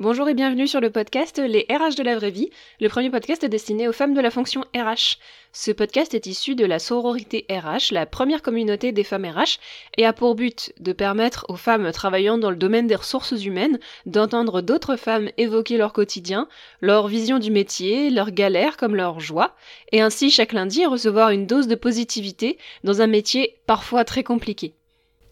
Bonjour et bienvenue sur le podcast Les RH de la vraie vie, le premier podcast destiné aux femmes de la fonction RH. Ce podcast est issu de la sororité RH, la première communauté des femmes RH, et a pour but de permettre aux femmes travaillant dans le domaine des ressources humaines d'entendre d'autres femmes évoquer leur quotidien, leur vision du métier, leurs galères comme leurs joies, et ainsi chaque lundi recevoir une dose de positivité dans un métier parfois très compliqué.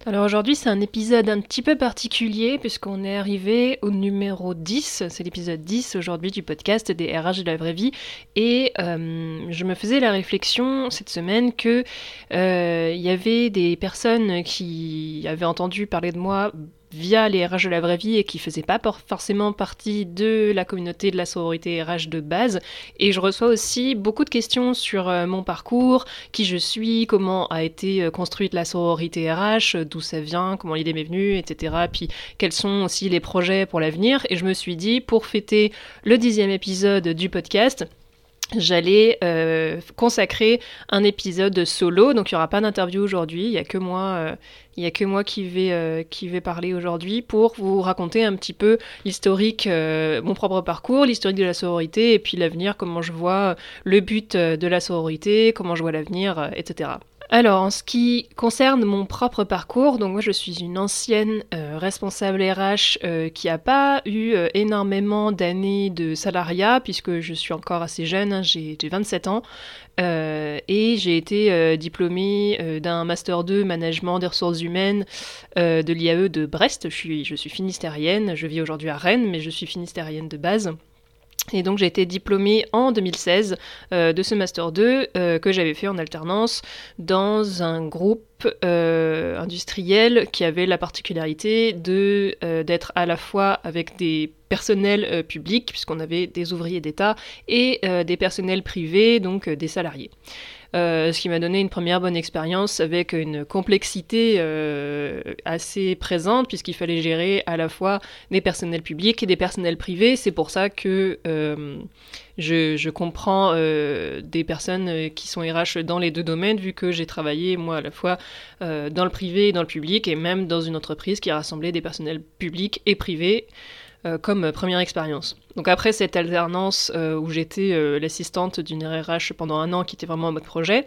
Alors aujourd'hui c'est un épisode un petit peu particulier puisqu'on est arrivé au numéro 10, c'est l'épisode 10 aujourd'hui du podcast des RH de la vraie vie. Et euh, je me faisais la réflexion cette semaine que euh, il y avait des personnes qui avaient entendu parler de moi via les RH de la vraie vie et qui faisaient pas forcément partie de la communauté de la sororité RH de base. Et je reçois aussi beaucoup de questions sur euh, mon parcours, qui je suis, comment a été euh, construite la sororité RH, d'où ça vient, comment l'idée m'est venue, etc. Puis quels sont aussi les projets pour l'avenir. Et je me suis dit, pour fêter le dixième épisode du podcast, j'allais euh, consacrer un épisode solo. Donc il n'y aura pas d'interview aujourd'hui, il n'y a que moi. Euh, a que moi qui vais, euh, qui vais parler aujourd'hui pour vous raconter un petit peu l'historique, mon propre parcours, l'historique de la sororité et puis l'avenir, comment je vois le but de la sororité, comment je vois l'avenir, etc. Alors, en ce qui concerne mon propre parcours, donc moi je suis une ancienne euh, responsable RH euh, qui n'a pas eu euh, énormément d'années de salariat, puisque je suis encore assez jeune, hein, j'ai 27 ans, et j'ai été diplômée d'un Master 2 Management des ressources humaines de l'IAE de Brest. Je suis, je suis finistérienne, je vis aujourd'hui à Rennes, mais je suis finistérienne de base. Et donc j'ai été diplômée en 2016 euh, de ce Master 2 euh, que j'avais fait en alternance dans un groupe euh, industriel qui avait la particularité de d'être à la fois avec des personnels publics, puisqu'on avait des ouvriers d'État, et des personnels privés, donc des salariés. Euh, ce qui m'a donné une première bonne expérience avec une complexité euh, assez présente puisqu'il fallait gérer à la fois des personnels publics et des personnels privés. C'est pour ça que euh, je, comprends des personnes qui sont RH dans les deux domaines vu que j'ai travaillé moi à la fois dans le privé et dans le public et même dans une entreprise qui rassemblait des personnels publics et privés. Euh, comme première expérience. Donc après cette alternance euh, où j'étais euh, l'assistante d'une RRH pendant un an qui était vraiment en mode projet,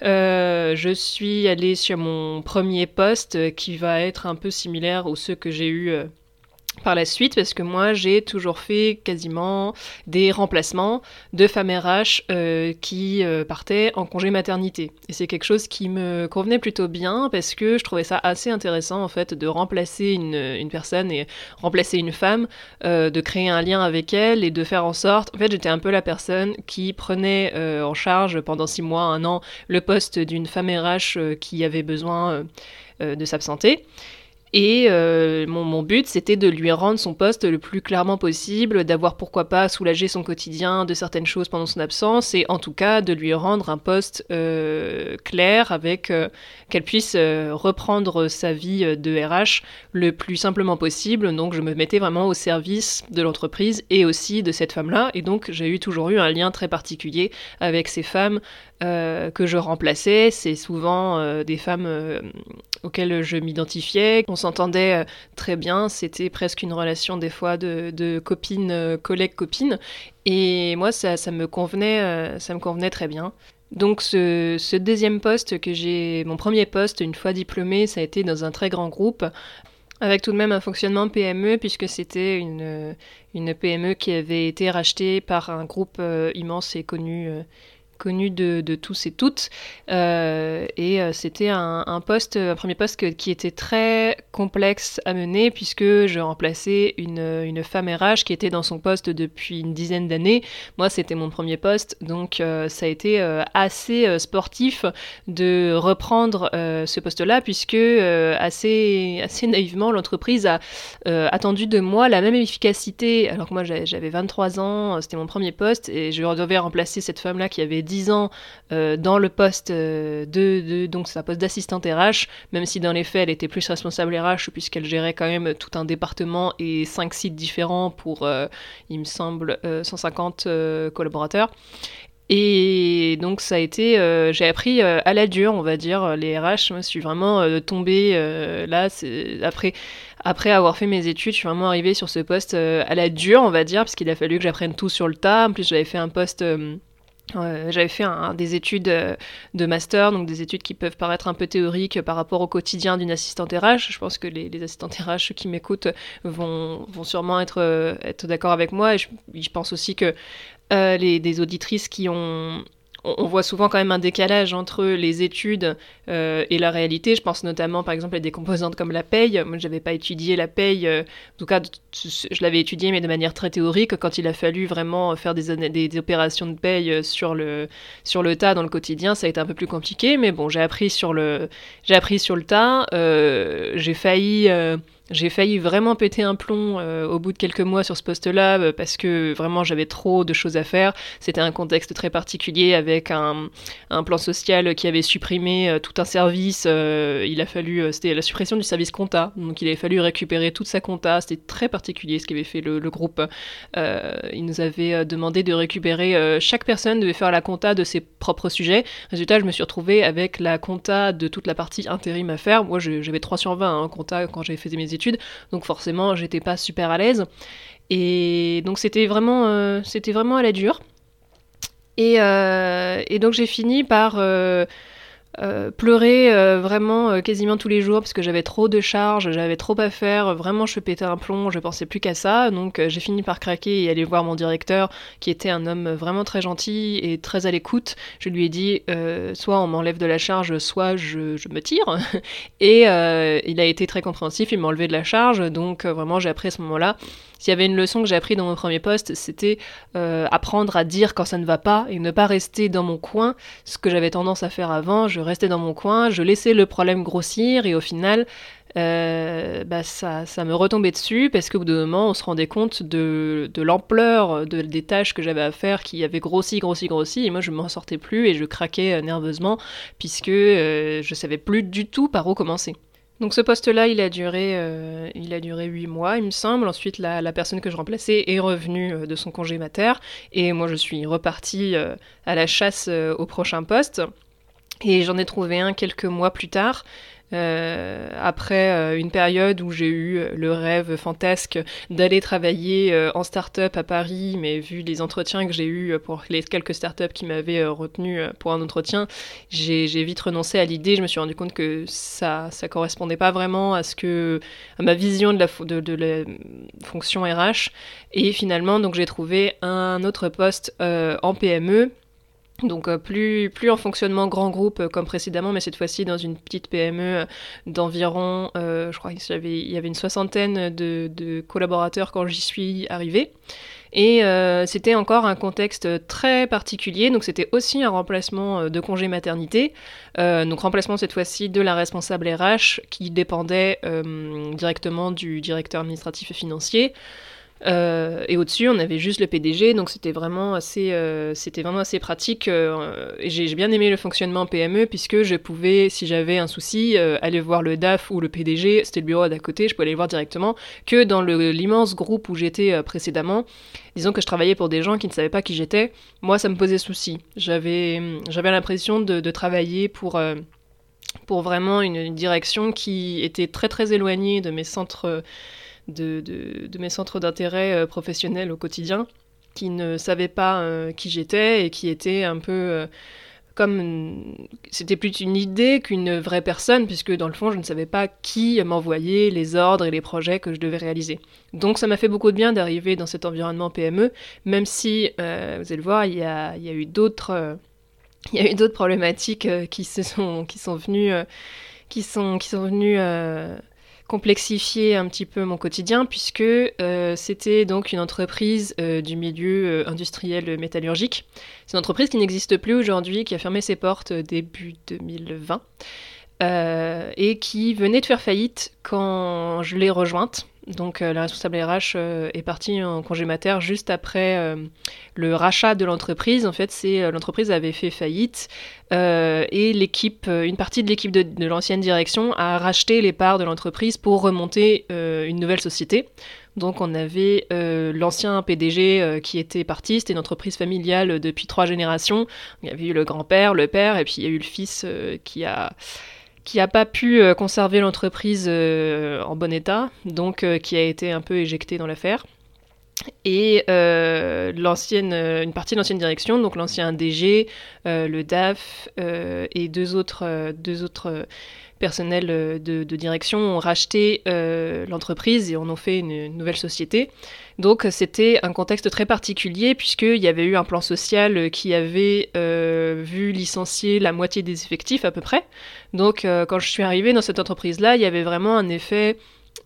je suis allée sur mon premier poste qui va être un peu similaire aux ceux que j'ai eu par la suite parce que moi j'ai toujours fait quasiment des remplacements de femmes RH euh, qui euh, partaient en congé maternité. Et c'est quelque chose qui me convenait plutôt bien parce que je trouvais ça assez intéressant en fait de remplacer une, personne et remplacer une femme, euh, de créer un lien avec elle et de faire en sorte. En fait j'étais un peu la personne qui prenait en charge pendant six mois, un an, le poste d'une femme RH qui avait besoin de s'absenter. Et euh, mon, but, c'était de lui rendre son poste le plus clairement possible, d'avoir pourquoi pas soulagé son quotidien de certaines choses pendant son absence, et en tout cas de lui rendre un poste euh, clair avec euh, qu'elle puisse reprendre sa vie de RH le plus simplement possible. Donc je me mettais vraiment au service de l'entreprise et aussi de cette femme-là. Et donc j'ai toujours eu un lien très particulier avec ces femmes que je remplaçais. C'est souvent des femmes auxquelles je m'identifiais on s'entendait euh, très bien, c'était presque une relation des fois de, de copine, euh, collègue, copine. Et moi, ça, me convenait, euh, ça me convenait très bien. Donc ce, deuxième poste que j'ai, mon premier poste une fois diplômé, ça a été dans un très grand groupe, avec tout de même un fonctionnement PME, puisque c'était une, une PME qui avait été rachetée par un groupe immense et connu connu de, tous et toutes. Euh, et euh, c'était un, poste, un premier poste qui était très complexe à mener puisque je remplaçais une, une, femme RH qui était dans son poste depuis une dizaine d'années. Moi, c'était mon premier poste, donc euh, ça a été assez sportif de reprendre ce poste-là puisque assez, assez naïvement, l'entreprise a attendu de moi la même efficacité alors que moi j'avais 23 ans, c'était mon premier poste et je devais remplacer cette femme-là qui avait 10 ans euh, dans le poste euh, de, donc poste d'assistante RH, même si dans les faits elle était plus responsable RH puisqu'elle gérait quand même tout un département et cinq sites différents pour, euh, il me semble, 150 collaborateurs. Et donc ça a été, j'ai appris à la dure, on va dire, les RH. Moi, je suis vraiment tombée là. Après, après avoir fait mes études, je suis vraiment arrivée sur ce poste à la dure, on va dire, parce qu'il a fallu que j'apprenne tout sur le tas. En plus, j'avais fait un poste j'avais fait des études euh, de master, donc des études qui peuvent paraître un peu théoriques par rapport au quotidien d'une assistante RH. Je pense que les, assistantes RH qui m'écoutent vont, vont sûrement être, euh, être d'accord avec moi. Et je, je pense aussi que euh, les, des auditrices qui ont on, voit souvent quand même un décalage entre les études euh, et la réalité. Je pense notamment, par exemple, à des composantes comme la paye. Moi, je n'avais pas étudié la paye. Euh, en tout cas, je l'avais étudié, mais de manière très théorique. Quand il a fallu vraiment faire des, des, opérations de paye euh, sur le, sur le tas dans le quotidien, ça a été un peu plus compliqué. Mais bon, j'ai appris sur le, j'ai appris sur le tas. j'ai failli j'ai failli vraiment péter un plomb euh, au bout de quelques mois sur ce poste-là euh, parce que vraiment j'avais trop de choses à faire. C'était un contexte très particulier avec un, plan social qui avait supprimé euh, tout un service. il a fallu, c'était la suppression du service compta, donc il avait fallu récupérer toute sa compta. C'était très particulier ce qu'avait fait le, groupe. il nous avait demandé de récupérer, chaque personne devait faire la compta de ses propres sujets. Résultat, je me suis retrouvée avec la compta de toute la partie intérim à faire. Moi, j'avais 3 sur 20 hein, compta quand j'ai fait mes donc forcément j'étais pas super à l'aise. Et donc c'était vraiment, euh, c'était vraiment à la dure. Et, euh, et donc j'ai fini par euh, pleurer euh, vraiment euh, quasiment tous les jours parce que j'avais trop de charges, j'avais trop à faire, vraiment je pétais un plomb, je pensais plus qu'à ça. Donc j'ai fini par craquer et aller voir mon directeur qui était un homme vraiment très gentil et très à l'écoute. Je lui ai dit soit on m'enlève de la charge, soit je, me tire. et il a été très compréhensif, il m'a enlevé de la charge. Donc vraiment j'ai appris à ce moment-là s'il y avait une leçon que j'ai appris dans mon premier poste, c'était apprendre à dire quand ça ne va pas et ne pas rester dans mon coin, ce que j'avais tendance à faire avant. Restais dans mon coin, je laissais le problème grossir et au final, euh, bah ça, ça, me retombait dessus parce qu'au bout d'un moment, on se rendait compte de, l'ampleur de, des tâches que j'avais à faire qui avaient grossi, grossi, grossi et moi je m'en sortais plus et je craquais euh, nerveusement puisque euh, je savais plus du tout par où commencer. Donc ce poste-là, il a duré, il a duré huit mois, il me semble. Ensuite, la, personne que je remplaçais est revenue de son congé mater, et moi je suis repartie à la chasse au prochain poste. Et j'en ai trouvé un quelques mois plus tard. Euh, après euh, une période où j'ai eu le rêve fantasque d'aller travailler euh, en start-up à Paris, mais vu les entretiens que j'ai eus pour les quelques start-up qui m'avaient retenu pour un entretien, j'ai vite renoncé à l'idée. Je me suis rendu compte que ça ça correspondait pas vraiment à ce que à ma vision de la, de, la fonction RH. Et finalement, j'ai trouvé un autre poste en PME donc euh, plus, en fonctionnement grand groupe euh, comme précédemment, mais cette fois-ci dans une petite PME euh, d'environ, je crois qu'il y avait, une soixantaine de, de collaborateurs quand j'y suis arrivée. Et c'était encore un contexte très particulier, donc c'était aussi un remplacement de congé maternité, donc remplacement cette fois-ci de la responsable RH qui dépendait directement du directeur administratif et financier. Euh, et au-dessus, on avait juste le PDG, donc c'était vraiment assez, euh, c'était vraiment assez pratique. Euh, j'ai bien aimé le fonctionnement PME puisque je pouvais, si j'avais un souci, aller voir le DAF ou le PDG, c'était le bureau d'à côté, je pouvais aller le voir directement. Que dans l'immense groupe où j'étais précédemment, disons que je travaillais pour des gens qui ne savaient pas qui j'étais, moi ça me posait souci. J'avais, j'avais l'impression de, travailler pour pour vraiment une, direction qui était très très éloignée de mes centres de, mes centres d'intérêt euh, professionnels au quotidien, qui ne savaient pas euh, qui j'étais et qui étaient un peu euh, comme c'était plus une idée qu'une vraie personne, puisque dans le fond, je ne savais pas qui m'envoyait les ordres et les projets que je devais réaliser. Donc ça m'a fait beaucoup de bien d'arriver dans cet environnement PME, même si, vous allez le voir, il y a, y a eu d'autres... il y a eu d'autres problématiques qui se sont qui sont venues qui sont qui sont venues complexifier un petit peu mon quotidien puisque euh, c'était donc une entreprise euh, du milieu euh, industriel métallurgique. C'est une entreprise qui n'existe plus aujourd'hui, qui a fermé ses portes début 2020 et qui venait de faire faillite quand je l'ai rejointe. Donc la responsable RH est partie en congé mater juste après le rachat de l'entreprise. En fait, c'est l'entreprise avait fait faillite euh, et l'équipe, euh, une partie de l'équipe de, l'ancienne direction a racheté les parts de l'entreprise pour remonter euh, une nouvelle société. Donc on avait euh, l'ancien PDG euh, qui était parti, c'était une entreprise familiale depuis trois générations. Il y avait eu le grand-père, le père, et puis il y a eu le fils qui a qui n'a pas pu conserver l'entreprise en bon état, donc qui a été un peu éjecté dans l'affaire. Et l'ancienne, une partie de l'ancienne direction, donc l'ancien DG, le DAF et deux autres, deux autres personnels de, direction ont racheté l'entreprise et en ont fait une nouvelle société. Donc c'était un contexte très particulier puisqu'il y avait eu un plan social qui avait euh, vu licencier la moitié des effectifs à peu près. Donc euh, quand je suis arrivée dans cette entreprise-là, il y avait vraiment un effet...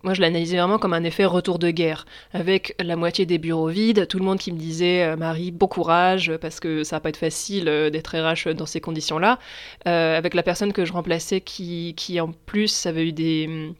Moi, je l'analysais vraiment comme un effet retour de guerre, avec la moitié des bureaux vides, tout le monde qui me disait euh, Marie, bon courage, parce que ça va pas être facile d'être RH dans ces conditions-là, avec la personne que je remplaçais qui, qui en plus avait eu des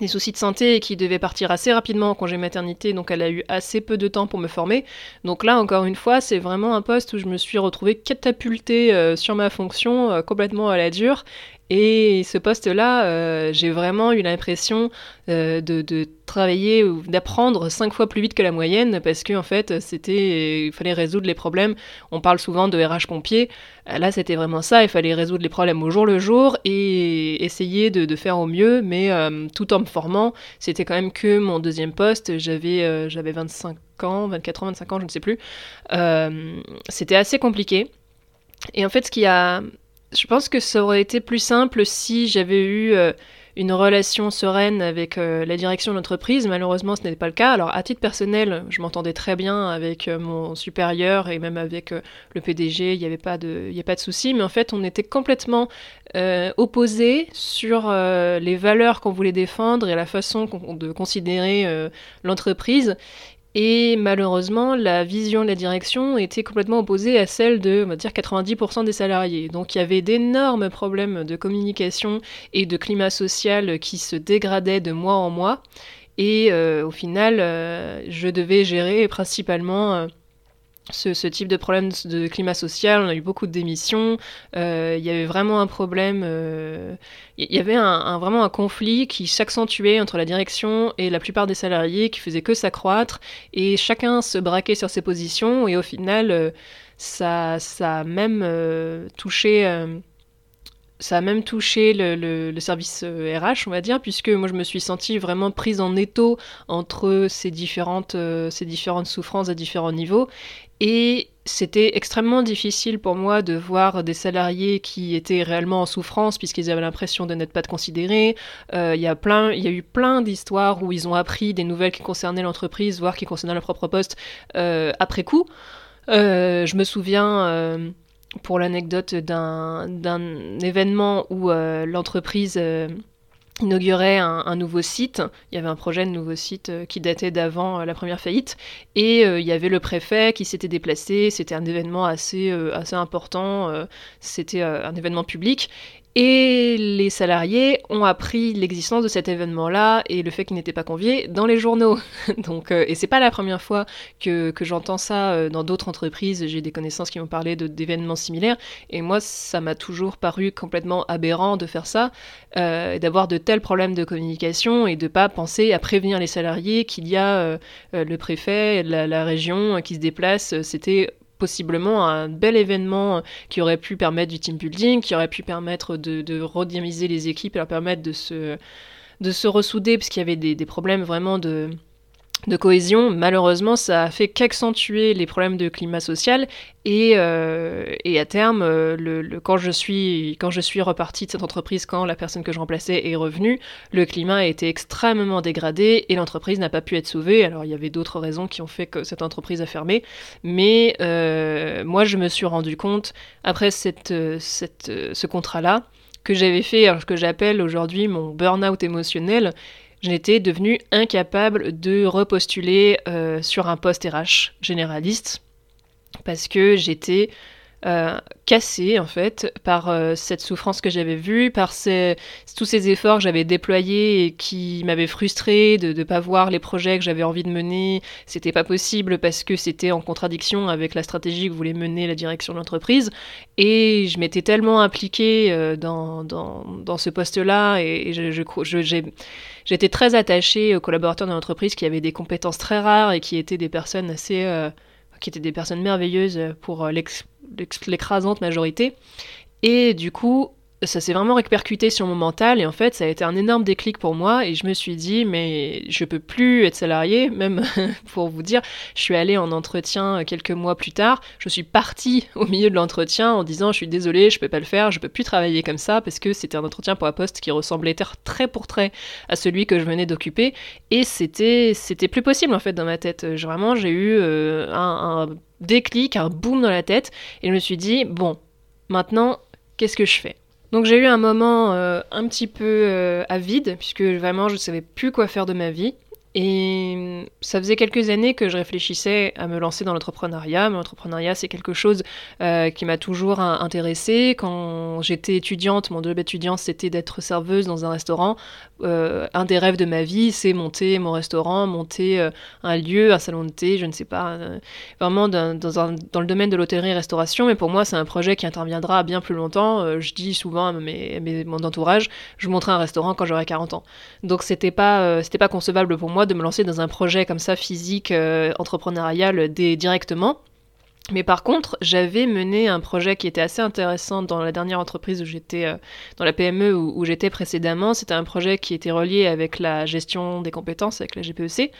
des soucis de santé et qui devait partir assez rapidement en congé maternité, donc elle a eu assez peu de temps pour me former. Donc là, encore une fois, c'est vraiment un poste où je me suis retrouvée catapultée euh, sur ma fonction, euh, complètement à la dure, et ce poste-là, euh, j'ai vraiment eu l'impression euh, de, travailler ou d'apprendre cinq fois plus vite que la moyenne parce qu'en en fait, c'était, il fallait résoudre les problèmes. On parle souvent de RH pompier. Euh, là, c'était vraiment ça. Il fallait résoudre les problèmes au jour le jour et essayer de, faire au mieux, mais tout en me formant. C'était quand même que mon deuxième poste. J'avais, j'avais 25 ans, 24 ans, 25 ans, je ne sais plus. c'était assez compliqué. Et en fait, ce qui a je pense que ça aurait été plus simple si j'avais eu euh, une relation sereine avec euh, la direction de l'entreprise. Malheureusement, ce n'était pas le cas. Alors, à titre personnel, je m'entendais très bien avec euh, mon supérieur et même avec le PDG. Il n'y avait pas de, il pas de souci. Mais en fait, on était complètement opposés sur les valeurs qu'on voulait défendre et la façon de considérer l'entreprise. Et malheureusement, la vision de la direction était complètement opposée à celle de, on va dire, 90% des salariés. Donc il y avait d'énormes problèmes de communication et de climat social qui se dégradaient de mois en mois. Et euh, au final, euh, je devais gérer principalement ce, type de problème de climat social. On a eu beaucoup de démissions. Euh, il y avait vraiment un problème. Euh, il y avait un, vraiment un conflit qui s'accentuait entre la direction et la plupart des salariés, qui faisait que s'accroître. Et chacun se braquait sur ses positions. Et au final, euh, ça, ça a même touché ça a même touché le, service RH, on va dire, puisque moi je me suis sentie vraiment prise en étau entre ces différentes, ces différentes souffrances à différents niveaux. Et c'était extrêmement difficile pour moi de voir des salariés qui étaient réellement en souffrance puisqu'ils avaient l'impression de n'être pas considérés. Euh, il y, a eu plein d'histoires où ils ont appris des nouvelles qui concernaient l'entreprise, voire qui concernaient leur propre poste après coup. je me souviens pour l'anecdote d'un événement où euh, l'entreprise euh, inaugurait un, nouveau site. Il y avait un projet de nouveau site euh, qui datait d'avant la première faillite. Et il y avait le préfet qui s'était déplacé. C'était un événement assez important. C'était un événement public. Et les salariés ont appris l'existence de cet événement-là et le fait qu'il n'était pas convié dans les journaux. Donc, euh, et c'est pas la première fois que, j'entends ça euh, dans d'autres entreprises. J'ai des connaissances qui m'ont parlé d'événements similaires. Et moi, ça m'a toujours paru complètement aberrant de faire ça, euh, d'avoir de tels problèmes de communication et de pas penser à prévenir les salariés qu'il y a le préfet, la, la région qui se déplace. C'était possiblement un bel événement qui aurait pu permettre du team building, qui aurait pu permettre de, redynamiser les équipes et leur permettre de se, de se ressouder, parce qu'il y avait des problèmes vraiment de, de cohésion, malheureusement, ça a fait qu'accentuer les problèmes de climat social et, euh, à terme, euh, quand, je suis, quand repartie de cette entreprise, quand la personne que je remplaçais est revenue, le climat a été extrêmement dégradé et l'entreprise n'a pas pu être sauvée. Alors il y avait d'autres raisons qui ont fait que cette entreprise a fermé, mais euh, moi je me suis rendu compte, après cette, cette, ce contrat-là, que j'avais fait ce que j'appelle aujourd'hui mon burn-out émotionnel, j'étais devenue incapable de repostuler euh, sur un poste RH généraliste parce que j'étais euh, cassée en fait par euh, cette souffrance que j'avais vue, par tous ces efforts que j'avais déployés et qui m'avaient frustrée de ne pas voir les projets que j'avais envie de mener. C'était pas possible parce que c'était en contradiction avec la stratégie que voulait mener la direction de l'entreprise. Et je m'étais tellement impliquée euh, dans, dans, dans, ce poste-là et, je, j'étais très attachée aux collaborateurs de l'entreprise qui avaient des compétences très rares et qui étaient des personnes assez qui étaient des personnes merveilleuses pour l'ex l'écrasante majorité. Et du coup, ça s'est vraiment répercuté sur mon mental et en fait ça a été un énorme déclic pour moi et je me suis dit mais je peux plus être salarié même pour vous dire. Je suis allée en entretien quelques mois plus tard. Je suis partie au milieu de l'entretien en disant je suis désolée je peux pas le faire je peux plus travailler comme ça parce que c'était un entretien pour un poste qui ressemblait très pour très à celui que je venais d'occuper et c'était c'était plus possible en fait dans ma tête. Vraiment j'ai eu euh, un déclic un boom dans la tête et je me suis dit bon maintenant qu'est-ce que je fais? Donc j'ai eu un moment euh, un petit peu euh, à vide, puisque vraiment je ne savais plus quoi faire de ma vie. Et ça faisait quelques années que je réfléchissais à me lancer dans l'entrepreneuriat. L'entrepreneuriat, c'est quelque chose euh, qui m'a toujours intéressée. Quand j'étais étudiante, mon job étudiant, c'était d'être serveuse dans un restaurant. Euh, un des rêves de ma vie, c'est monter mon restaurant, monter euh, un lieu, un salon de thé, je ne sais pas, vraiment dans, le domaine de l'hôtellerie-restauration. Mais pour moi, c'est un projet qui interviendra bien plus longtemps. je dis souvent à, mes, mon entourage, je monterai un restaurant quand j'aurai 40 ans. Donc c'était pas, c'était pas concevable pour moi de me lancer dans un projet comme ça, physique, euh, entrepreneurial, directement. Mais par contre, j'avais mené un projet qui était assez intéressant dans la dernière entreprise où j'étais, euh, dans la PME où, j'étais précédemment. C'était un projet qui était relié avec la gestion des compétences, avec la GPEC,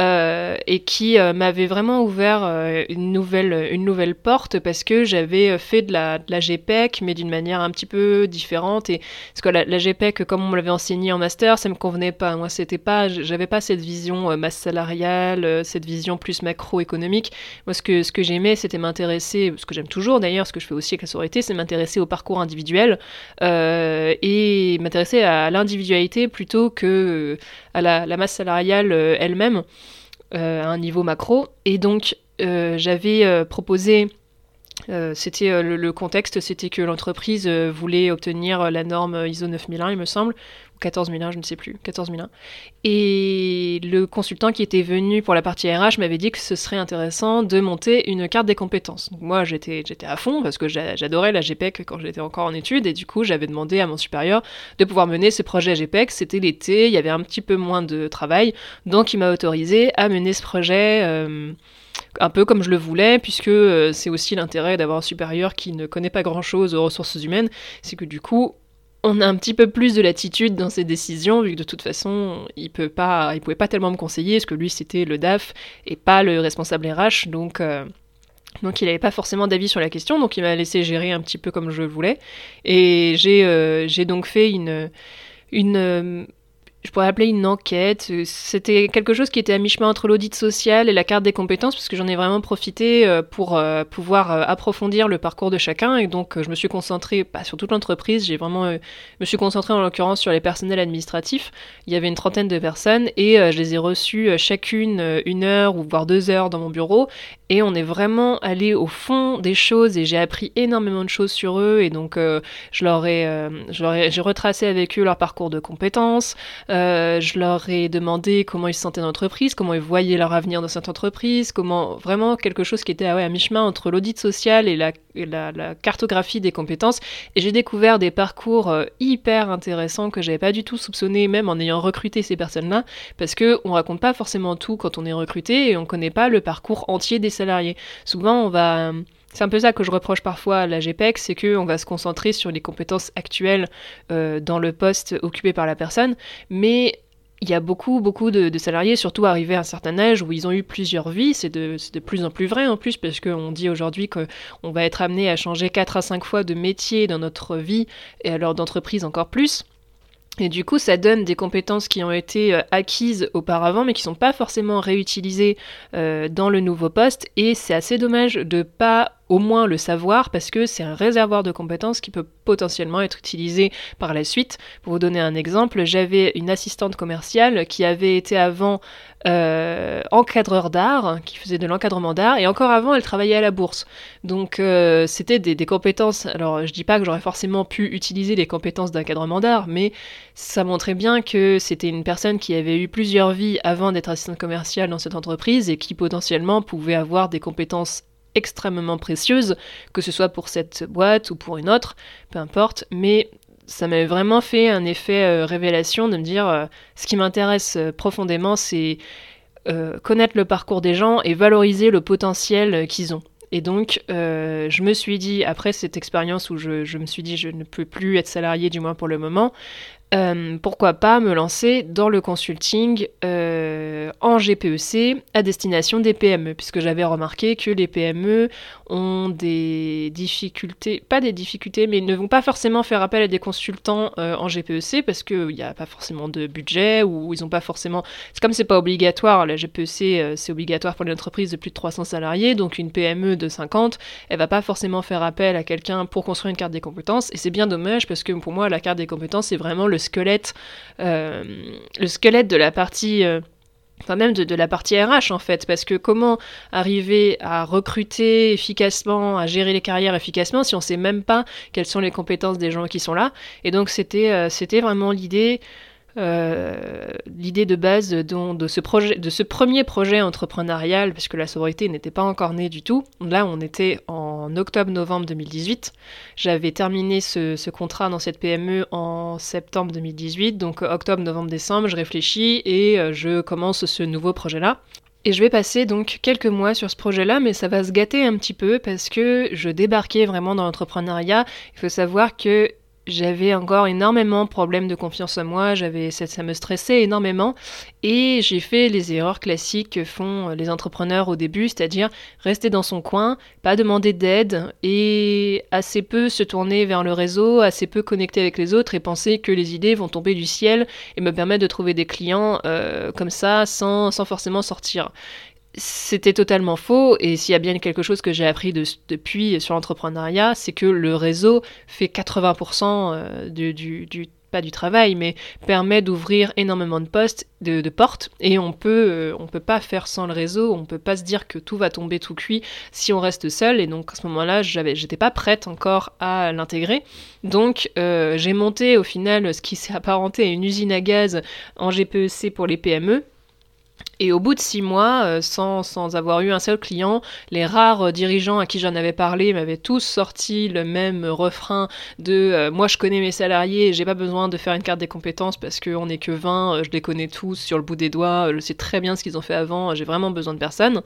euh, et qui euh, m'avait vraiment ouvert une, nouvelle, une nouvelle porte parce que j'avais fait de la, GPEC, mais d'une manière un petit peu différente. Et parce que la, GPEC, comme on me l'avait enseigné en master, ça me convenait pas. Moi, c'était pas, j'avais pas cette vision masse salariale, cette vision plus macroéconomique. Moi, ce que, ce que j'aimais, c'était m'intéresser, ce que j'aime toujours d'ailleurs, ce que je fais aussi avec la sororité, c'est m'intéresser au parcours individuel euh, et m'intéresser à l'individualité plutôt que à la, masse salariale euh, elle-même euh, à un niveau macro. Et donc j'avais proposé c'était le, contexte, c'était que l'entreprise voulait obtenir la norme ISO 9001, il me semble, 14 000, je ne sais plus, 14 000. Et le consultant qui était venu pour la partie RH m'avait dit que ce serait intéressant de monter une carte des compétences. Moi, j'étais, j'étais à fond parce que j'adorais la GPEC quand j'étais encore en études et du coup, j'avais demandé à mon supérieur de pouvoir mener ce projet GPEC. C'était l'été, il y avait un petit peu moins de travail, donc il m'a autorisé à mener ce projet. Euh, un peu comme je le voulais, puisque euh, c'est aussi l'intérêt d'avoir un supérieur qui ne connaît pas grand-chose aux ressources humaines, c'est que du coup, on a un petit peu plus de latitude dans ses décisions, vu que de toute façon, il peut pas, il pouvait pas tellement me conseiller, parce que lui c'était le DAF et pas le responsable RH, donc, euh, donc il n'avait pas forcément d'avis sur la question, donc il m'a laissé gérer un petit peu comme je voulais. Et j'ai euh, donc fait une, une, je pourrais appeler une enquête. C'était quelque chose qui était à mi-chemin entre l'audit social et la carte des compétences, parce que j'en ai vraiment profité euh, pour euh, pouvoir euh, approfondir le parcours de chacun. Et donc, je me suis concentrée, pas sur toute l'entreprise, j'ai vraiment, me suis concentrée en l'occurrence sur les personnels administratifs. Il y avait une trentaine de personnes et je les ai reçues chacune une heure ou voire deux heures dans mon bureau. Et on est vraiment allé au fond des choses et j'ai appris énormément de choses sur eux. Et donc, je je leur ai, j'ai retracé avec eux leur parcours de compétences. Euh, je leur ai demandé comment ils se sentaient dans l'entreprise, comment ils voyaient leur avenir dans cette entreprise, comment vraiment quelque chose qui était ah à mi-chemin entre l'audit social et la, la, cartographie des compétences. Et j'ai découvert des parcours euh, hyper intéressants que j'avais pas du tout soupçonné, même en ayant recruté ces personnes-là, parce que on raconte pas forcément tout quand on est recruté et on connaît pas le parcours entier des salariés. Souvent, on va c'est un peu ça que je reproche parfois à la GPEC, c'est qu'on va se concentrer sur les compétences actuelles euh, dans le poste occupé par la personne, mais il y a beaucoup, beaucoup de, salariés, surtout arrivés à un certain âge, où ils ont eu plusieurs vies. C'est de, plus en plus vrai en plus, parce qu'on dit aujourd'hui qu'on va être amené à changer 4 à 5 fois de métier dans notre vie, et alors d'entreprise encore plus. Et du coup, ça donne des compétences qui ont été euh, acquises auparavant, mais qui sont pas forcément réutilisées euh, dans le nouveau poste. Et c'est assez dommage de pas au moins le savoir parce que c'est un réservoir de compétences qui peut potentiellement être utilisé par la suite. Pour vous donner un exemple, j'avais une assistante commerciale qui avait été avant euh, encadreur d'art, qui faisait de l'encadrement d'art, et encore avant, elle travaillait à la bourse. Donc euh, c'était des, compétences, alors je dis pas que j'aurais forcément pu utiliser les compétences d'encadrement d'art, mais ça montrait bien que c'était une personne qui avait eu plusieurs vies avant d'être assistante commerciale dans cette entreprise et qui potentiellement pouvait avoir des compétences extrêmement précieuse, que ce soit pour cette boîte ou pour une autre, peu importe, mais ça m'a vraiment fait un effet euh, révélation de me dire euh, ce qui m'intéresse euh, profondément, c'est connaître le parcours des gens et valoriser le potentiel qu'ils ont. Et donc, je me suis dit, après cette expérience où je, je, me suis dit, je ne peux plus être salarié, du moins pour le moment, euh, pourquoi pas me lancer dans le consulting euh, en GPEC à destination des PME, puisque j'avais remarqué que les PME ont des difficultés, pas des difficultés, mais ne vont pas forcément faire appel à des consultants euh, en GPEC parce qu'il n'y a pas forcément de budget ou ils n'ont pas forcément. C'est comme c'est pas obligatoire, la GPEC c'est obligatoire pour les entreprises de plus de 300 salariés, donc une PME de 50, elle va pas forcément faire appel à quelqu'un pour construire une carte des compétences, et c'est bien dommage parce que pour moi la carte des compétences c'est vraiment le le squelette, euh, le squelette de la partie euh, enfin même de, la partie RH en fait, parce que comment arriver à recruter efficacement, à gérer les carrières efficacement si on sait même pas quelles sont les compétences des gens qui sont là. Et donc c'était euh, c'était vraiment l'idée l'idée de base de, ce projet, de ce premier projet entrepreneurial, puisque la sororité n'était pas encore née du tout. Là, on était en octobre-novembre 2018. J'avais terminé ce, contrat dans cette PME en septembre 2018, donc octobre, novembre, décembre, je réfléchis et euh, je commence ce nouveau projet-là. Et je vais passer donc quelques mois sur ce projet-là, mais ça va se gâter un petit peu parce que je débarquais vraiment dans l'entrepreneuriat. Il faut savoir que j'avais encore énormément de problèmes de confiance en moi, j'avais ça, ça, me stressait énormément. Et j'ai fait les erreurs classiques que font les entrepreneurs au début, c'est-à-dire rester dans son coin, pas demander d'aide et assez peu se tourner vers le réseau, assez peu connecter avec les autres et penser que les idées vont tomber du ciel et me permettre de trouver des clients euh, comme ça sans, sans forcément sortir c'était totalement faux. Et s'il y a bien quelque chose que j'ai appris depuis sur l'entrepreneuriat, c'est que le réseau fait 80% euh, du, du, pas du travail, mais permet d'ouvrir énormément de postes, de, portes. Et on peut, euh, on peut pas faire sans le réseau. On peut pas se dire que tout va tomber tout cuit si on reste seul. Et donc à ce moment-là, j'avais, j'étais pas prête encore à l'intégrer. Donc euh, j'ai monté au final ce qui s'est apparenté à une usine à gaz en GPEC pour les PME et au bout de six mois, euh, sans, sans, avoir eu un seul client, les rares dirigeants à qui j'en avais parlé m'avaient tous sorti le même refrain de euh, moi je connais mes salariés, j'ai pas besoin de faire une carte des compétences parce qu'on n'est que 20, euh, je les connais tous sur le bout des doigts, je sais très bien ce qu'ils ont fait avant, j'ai vraiment besoin de personne.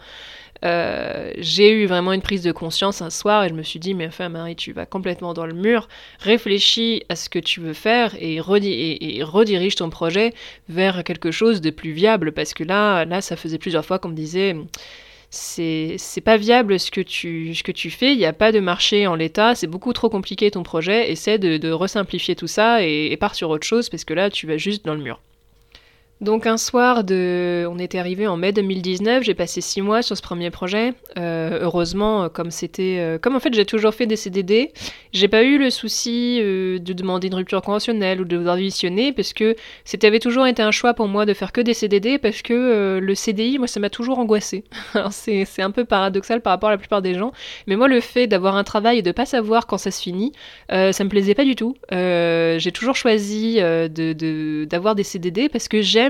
Euh, j'ai eu vraiment une prise de conscience un soir et je me suis dit, mais enfin Marie, tu vas complètement dans le mur, réfléchis à ce que tu veux faire et, redirige ton projet vers quelque chose de plus viable. Parce que là, là ça faisait plusieurs fois qu'on me disait c'est pas viable ce que tu, fais, il n'y a pas de marché en l'état, c'est beaucoup trop compliqué ton projet, essaie de, de resimplifier tout ça et, et pars sur autre chose parce que là tu vas juste dans le mur. Donc un soir de, on était arrivé en mai 2019, j'ai passé six mois sur ce premier projet. Euh, heureusement, comme c'était, euh, comme en fait j'ai toujours fait des CDD, j'ai pas eu le souci euh, de demander une rupture conventionnelle ou de démissionner parce que c'était avait toujours été un choix pour moi de faire que des CDD parce que le CDI, moi ça m'a toujours angoissé. C'est, un peu paradoxal par rapport à la plupart des gens, mais moi le fait d'avoir un travail et de pas savoir quand ça se finit, ça me plaisait pas du tout. j'ai toujours choisi d'avoir des CDD parce que j'aime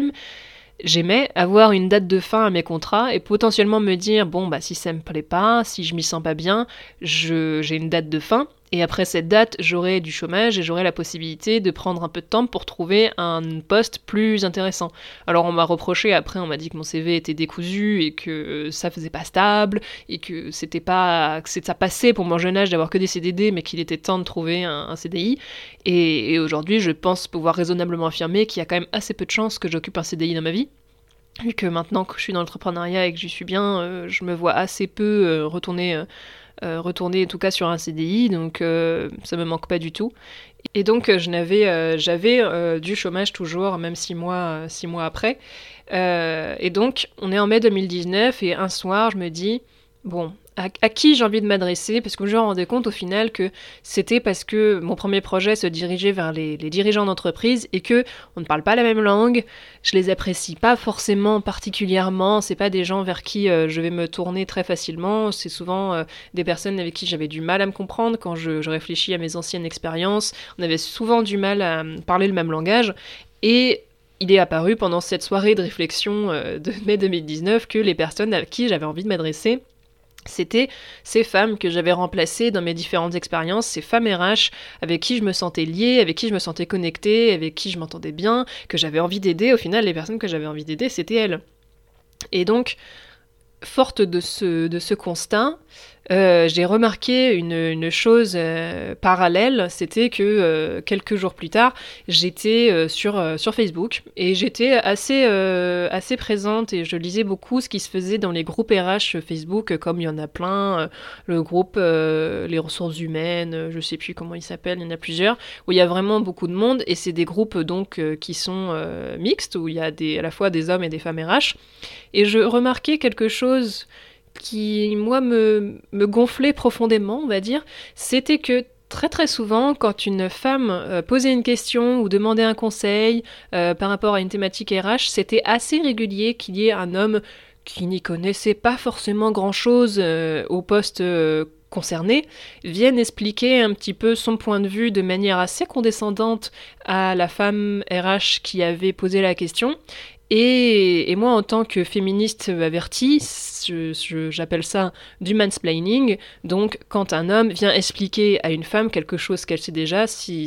j'aimais avoir une date de fin à mes contrats et potentiellement me dire bon bah si ça me plaît pas, si je m'y sens pas bien, j'ai une date de fin et après cette date, j'aurai du chômage et j'aurai la possibilité de prendre un peu de temps pour trouver un poste plus intéressant. Alors on m'a reproché après, on m'a dit que mon CV était décousu et que ça faisait pas stable et que c'était pas que ça passait pour mon jeune âge d'avoir que des CDD, mais qu'il était temps de trouver un, CDI. Et, aujourd'hui, je pense pouvoir raisonnablement affirmer qu'il y a quand même assez peu de chances que j'occupe un CDI dans ma vie. Vu que maintenant que je suis dans l'entrepreneuriat et que j'y suis bien, euh, je me vois assez peu euh, retourner euh, euh, retourner en tout cas sur un CDI, donc euh, ça me manque pas du tout. Et donc euh, je n'avais, j'avais du chômage toujours, même six mois, six mois après. et donc on est en mai 2019 et un soir je me dis bon à, qui j'ai envie de m'adresser, parce que je me rendais compte au final que c'était parce que mon premier projet se dirigeait vers les, dirigeants d'entreprise et que on ne parle pas la même langue, je les apprécie pas forcément particulièrement, c'est pas des gens vers qui euh, je vais me tourner très facilement, c'est souvent euh, des personnes avec qui j'avais du mal à me comprendre quand je, je réfléchis à mes anciennes expériences, on avait souvent du mal à parler le même langage et il est apparu pendant cette soirée de réflexion euh, de mai 2019 que les personnes à qui j'avais envie de m'adresser c'était ces femmes que j'avais remplacées dans mes différentes expériences, ces femmes RH avec qui je me sentais liée, avec qui je me sentais connectée, avec qui je m'entendais bien, que j'avais envie d'aider. Au final, les personnes que j'avais envie d'aider, c'était elles. Et donc, forte de ce, de ce constat, euh, j'ai remarqué une, chose euh, parallèle, c'était que euh, quelques jours plus tard, j'étais sur, sur Facebook et j'étais assez, assez présente et je lisais beaucoup ce qui se faisait dans les groupes RH Facebook, comme il y en a plein, le groupe Les ressources humaines, je sais plus comment il s'appelle, il y en a plusieurs, où il y a vraiment beaucoup de monde et c'est des groupes donc qui sont mixtes, où il y a à la fois des hommes et des femmes RH. Et je remarquais quelque chose qui, moi, me, gonflait profondément, on va dire, c'était que très très souvent, quand une femme euh, posait une question ou demandait un conseil euh, par rapport à une thématique RH, c'était assez régulier qu'il y ait un homme qui n'y connaissait pas forcément grand-chose euh, au poste concerné vienne expliquer un petit peu son point de vue de manière assez condescendante à la femme RH qui avait posé la question et, moi, en tant que féministe avertie, j'appelle ça du mansplaining. Donc, quand un homme vient expliquer à une femme quelque chose qu'elle sait déjà, si,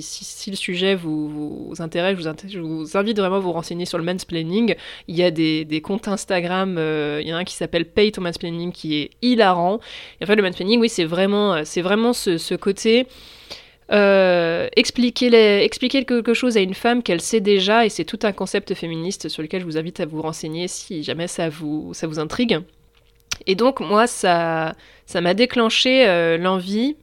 le sujet vous, intéresse, je vous, invite vraiment à vous renseigner sur le mansplaining. Il y a des, comptes Instagram, euh, il y en a un qui s'appelle Pay to Mansplaining qui est hilarant. Et en fait, le mansplaining, oui, c'est vraiment, vraiment ce côté euh, expliquer, expliquer, quelque chose à une femme qu'elle sait déjà, et c'est tout un concept féministe sur lequel je vous invite à vous renseigner si jamais ça vous, ça vous intrigue. Et donc moi, ça ça m'a déclenché euh, l'envie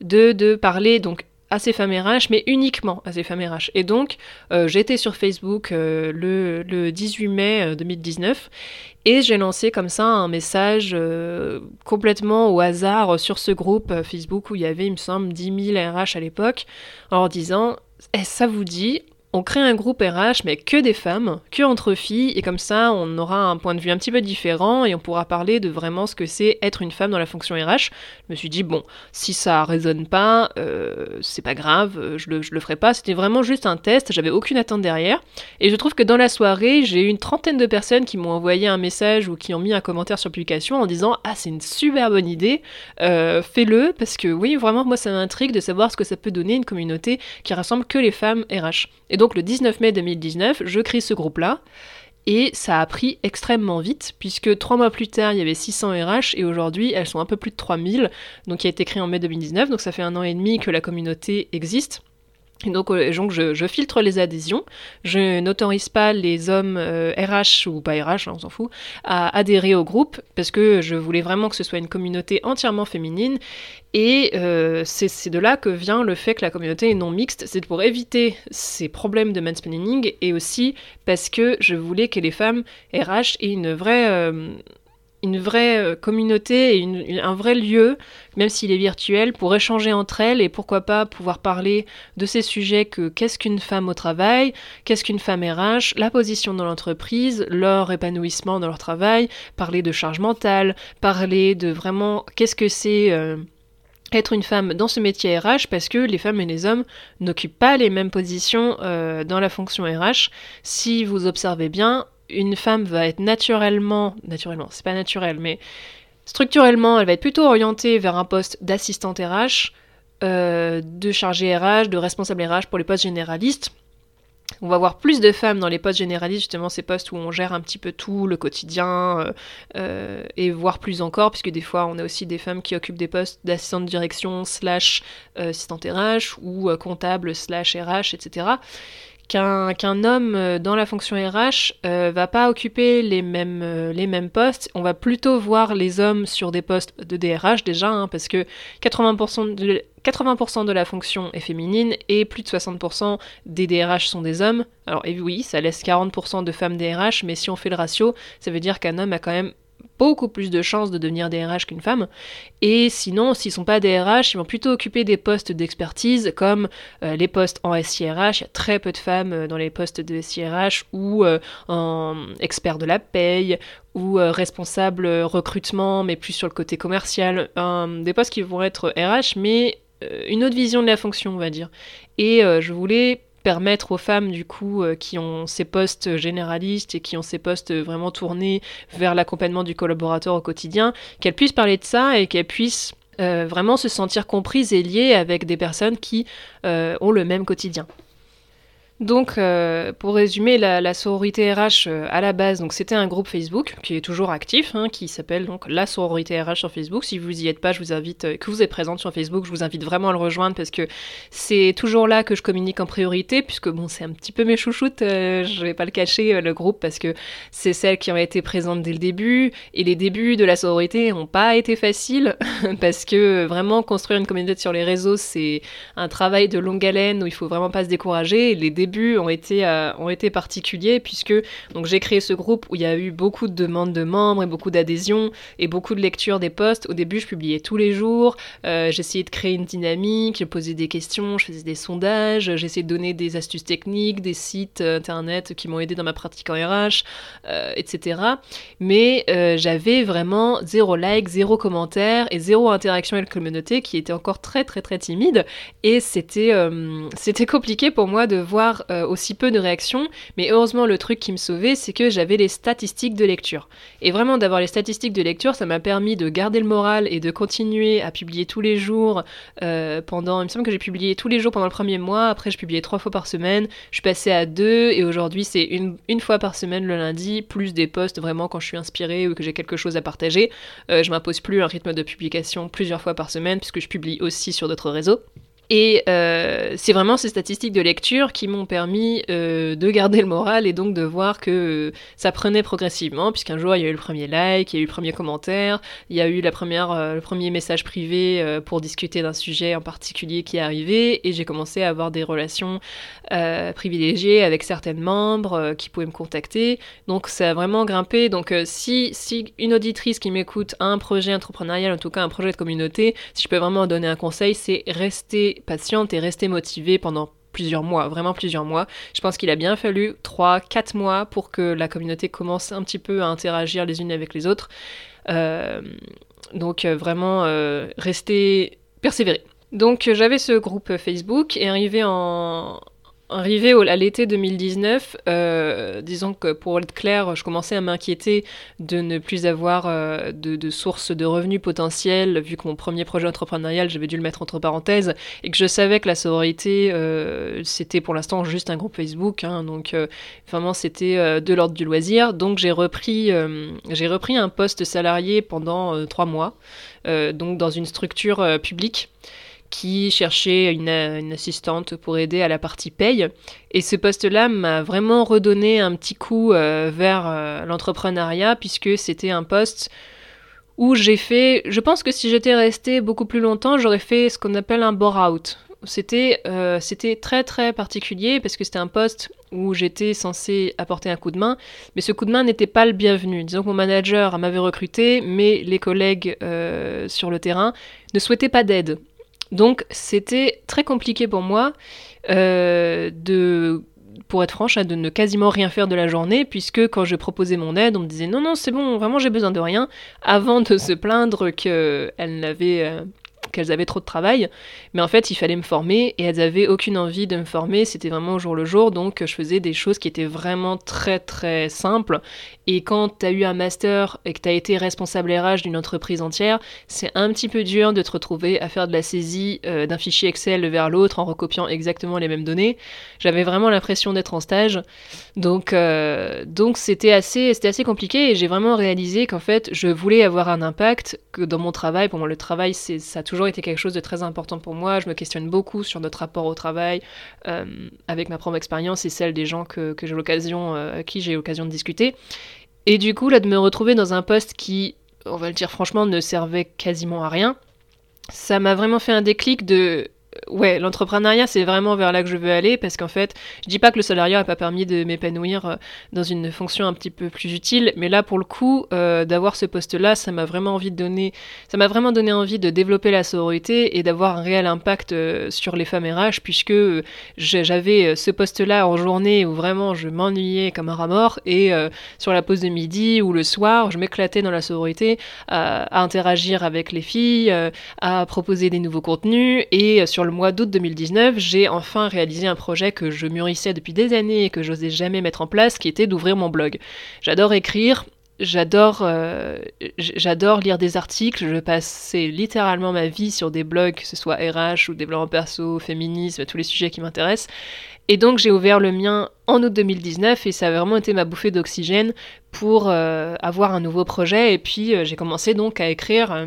de, de, parler donc à ces femmes RH, mais uniquement à ces femmes RH. Et donc, euh, j'étais sur Facebook euh, le, le, 18 mai 2019 et j'ai lancé comme ça un message euh, complètement au hasard sur ce groupe Facebook où il y avait, il me semble, 10 000 RH à l'époque, en disant eh, ça vous dit, on crée un groupe RH, mais que des femmes, que entre filles, et comme ça, on aura un point de vue un petit peu différent et on pourra parler de vraiment ce que c'est être une femme dans la fonction RH. Je me suis dit, bon, si ça résonne pas, euh, c'est pas grave, je le, le ferai pas. C'était vraiment juste un test, j'avais aucune attente derrière. Et je trouve que dans la soirée, j'ai eu une trentaine de personnes qui m'ont envoyé un message ou qui ont mis un commentaire sur publication en disant, ah, c'est une super bonne idée, euh, fais-le, parce que oui, vraiment, moi, ça m'intrigue de savoir ce que ça peut donner une communauté qui rassemble que les femmes RH. Et donc le 19 mai 2019, je crée ce groupe-là. Et ça a pris extrêmement vite, puisque trois mois plus tard, il y avait 600 RH, et aujourd'hui, elles sont un peu plus de 3000, donc il a été créé en mai 2019, donc ça fait un an et demi que la communauté existe. Donc, euh, je, filtre les adhésions. Je n'autorise pas les hommes RH euh, ou pas RH, hein, on s'en fout, à adhérer au groupe parce que je voulais vraiment que ce soit une communauté entièrement féminine. Et euh, c'est de là que vient le fait que la communauté est non mixte. C'est pour éviter ces problèmes de mansplaining et aussi parce que je voulais que les femmes RH aient une vraie une vraie euh, communauté et un vrai lieu, même s'il est virtuel, pour échanger entre elles et pourquoi pas pouvoir parler de ces sujets que qu'est-ce qu'une femme au travail, qu'est-ce qu'une femme RH, la position dans l'entreprise, leur épanouissement dans leur travail, parler de charge mentale, parler de vraiment qu'est-ce que c'est... Euh, être une femme dans ce métier RH parce que les femmes et les hommes n'occupent pas les mêmes positions euh, dans la fonction RH. Si vous observez bien, une femme va être naturellement, naturellement, c'est pas naturel, mais structurellement, elle va être plutôt orientée vers un poste d'assistante RH, euh, de chargé RH, de responsable RH pour les postes généralistes. On va voir plus de femmes dans les postes généralistes, justement ces postes où on gère un petit peu tout, le quotidien, euh, euh, et voire plus encore, puisque des fois on a aussi des femmes qui occupent des postes d'assistante direction slash assistante RH ou comptable slash RH, etc qu'un homme euh, dans la fonction RH euh, va pas occuper les mêmes, euh, les mêmes postes. On va plutôt voir les hommes sur des postes de DRH déjà, hein, parce que 80% de, 80% de la fonction est féminine et plus de 60% des DRH sont des hommes. Alors oui, ça laisse 40% de femmes DRH, mais si on fait le ratio, ça veut dire qu'un homme a quand même beaucoup plus de chances de devenir DRH qu'une femme. Et sinon, s'ils sont pas DRH, ils vont plutôt occuper des postes d'expertise comme euh, les postes en SIRH. Il y a très peu de femmes euh, dans les postes de SIRH ou euh, en expert de la paye ou responsable recrutement, mais plus sur le côté commercial. des postes qui vont être RH, mais une autre vision de la fonction, on va dire. Et je voulais permettre aux femmes du coup euh, qui ont ces postes généralistes et qui ont ces postes vraiment tournés vers l'accompagnement du collaborateur au quotidien, qu'elles puissent parler de ça et qu'elles puissent euh, vraiment se sentir comprises et liées avec des personnes qui euh, ont le même quotidien. Donc, euh, pour résumer, la, sororité RH euh, à la base, donc c'était un groupe Facebook qui est toujours actif, hein, qui s'appelle donc la sororité RH sur Facebook. Si vous y êtes pas, je vous invite, euh, que vous êtes présente sur Facebook, je vous invite vraiment à le rejoindre parce que c'est toujours là que je communique en priorité, puisque bon, c'est un petit peu mes chouchoutes, je vais pas le cacher, le groupe, parce que c'est celles qui ont été présentes dès le début, et les débuts de la sororité n'ont pas été faciles, parce que vraiment construire une communauté sur les réseaux, c'est un travail de longue haleine où il faut vraiment pas se décourager. Ont été, euh, ont été particuliers puisque donc j'ai créé ce groupe où il y a eu beaucoup de demandes de membres et beaucoup d'adhésions et beaucoup de lectures des posts. Au début, je publiais tous les jours. Euh, j'essayais de créer une dynamique, je posais des questions, je faisais des sondages, j'essayais de donner des astuces techniques, des sites euh, internet qui m'ont aidé dans ma pratique en RH, etc. Mais j'avais vraiment zéro like, zéro commentaire et zéro interaction avec la communauté qui était encore très très très timide et c'était c'était compliqué pour moi de voir euh, aussi peu de réactions, mais heureusement le truc qui me sauvait, c'est que j'avais les statistiques de lecture. Et vraiment d'avoir les statistiques de lecture, ça m'a permis de garder le moral et de continuer à publier tous les jours euh, pendant, il me semble que j'ai publié tous les jours pendant le premier mois, après je publiais trois fois par semaine, je suis passée à deux, et aujourd'hui c'est une, une, fois par semaine le lundi, plus des posts vraiment quand je suis inspirée ou que j'ai quelque chose à partager. Euh, je m'impose plus un rythme de publication plusieurs fois par semaine, puisque je publie aussi sur d'autres réseaux. Et euh, c'est vraiment ces statistiques de lecture qui m'ont permis euh, de garder le moral et donc de voir que ça prenait progressivement, puisqu'un jour il y a eu le premier like, il y a eu le premier commentaire, il y a eu la première, euh, le premier message privé pour discuter d'un sujet en particulier qui est arrivé, et j'ai commencé à avoir des relations privilégiées avec certaines membres qui pouvaient me contacter. Donc ça a vraiment grimpé. Donc si, si une auditrice qui m'écoute a un projet entrepreneurial, en tout cas un projet de communauté, si je peux vraiment donner un conseil, c'est rester patiente et rester motivée pendant plusieurs mois, vraiment plusieurs mois. Je pense qu'il a bien fallu 3-4 mois pour que la communauté commence un petit peu à interagir les unes avec les autres. Euh, donc euh, vraiment euh, rester persévérer. Donc j'avais ce groupe Facebook et arrivé en, Arrivé à l'été 2019, euh, disons que pour être clair, je commençais à m'inquiéter de ne plus avoir euh, de, de sources de revenus potentiels, vu que mon premier projet entrepreneurial, j'avais dû le mettre entre parenthèses, et que je savais que la sororité, euh, c'était pour l'instant juste un groupe Facebook, hein, donc vraiment c'était de l'ordre du loisir. Donc j'ai repris, j'ai repris un poste salarié pendant trois mois, donc dans une structure publique qui cherchait une, assistante pour aider à la partie paye. Et ce poste-là m'a vraiment redonné un petit coup euh, vers euh, l'entrepreneuriat, puisque c'était un poste où j'ai fait... Je pense que si j'étais resté beaucoup plus longtemps, j'aurais fait ce qu'on appelle un bore-out. C'était euh, très très particulier parce que c'était un poste où j'étais censé apporter un coup de main, mais ce coup de main n'était pas le bienvenu. Disons que mon manager m'avait recruté, mais les collègues sur le terrain ne souhaitaient pas d'aide. Donc c'était très compliqué pour moi euh, de pour être franche, hein, de ne quasiment rien faire de la journée, puisque quand je proposais mon aide, on me disait non, non, c'est bon, vraiment j'ai besoin de rien, avant de se plaindre qu'elle n'avait euh, qu'elles avaient trop de travail, mais en fait il fallait me former et elles avaient aucune envie de me former, c'était vraiment au jour le jour, donc je faisais des choses qui étaient vraiment très très simples. Et quand tu as eu un master et que tu as été responsable RH d'une entreprise entière, c'est un petit peu dur de te retrouver à faire de la saisie euh, d'un fichier Excel vers l'autre en recopiant exactement les mêmes données. J'avais vraiment l'impression d'être en stage, donc euh, donc c'était assez c'était assez compliqué et j'ai vraiment réalisé qu'en fait je voulais avoir un impact que dans mon travail. Pour moi le travail c'est ça a toujours été quelque chose de très important pour moi. Je me questionne beaucoup sur notre rapport au travail, euh, avec ma propre expérience et celle des gens que, j'ai l'occasion, euh, à qui j'ai l'occasion de discuter. Et du coup, là, de me retrouver dans un poste qui, on va le dire franchement, ne servait quasiment à rien, ça m'a vraiment fait un déclic de ouais, l'entrepreneuriat, c'est vraiment vers là que je veux aller parce qu'en fait, je dis pas que le salariat n'a pas permis de m'épanouir euh, dans une fonction un petit peu plus utile, mais là, pour le coup, euh, d'avoir ce poste-là, ça m'a vraiment envie de donner, ça m'a vraiment donné envie de développer la sororité et d'avoir un réel impact euh, sur les femmes RH puisque j'avais ce poste-là en journée où vraiment je m'ennuyais comme un rat mort et sur la pause de midi ou le soir, je m'éclatais dans la sororité à, interagir avec les filles, à proposer des nouveaux contenus et sur le mois d'août 2019, j'ai enfin réalisé un projet que je mûrissais depuis des années et que j'osais jamais mettre en place, qui était d'ouvrir mon blog. J'adore écrire, j'adore euh, j'adore lire des articles, je passais littéralement ma vie sur des blogs, que ce soit RH ou développement perso, féminisme, tous les sujets qui m'intéressent. Et donc j'ai ouvert le mien en août 2019 et ça a vraiment été ma bouffée d'oxygène pour euh, avoir un nouveau projet. Et puis euh, j'ai commencé donc à écrire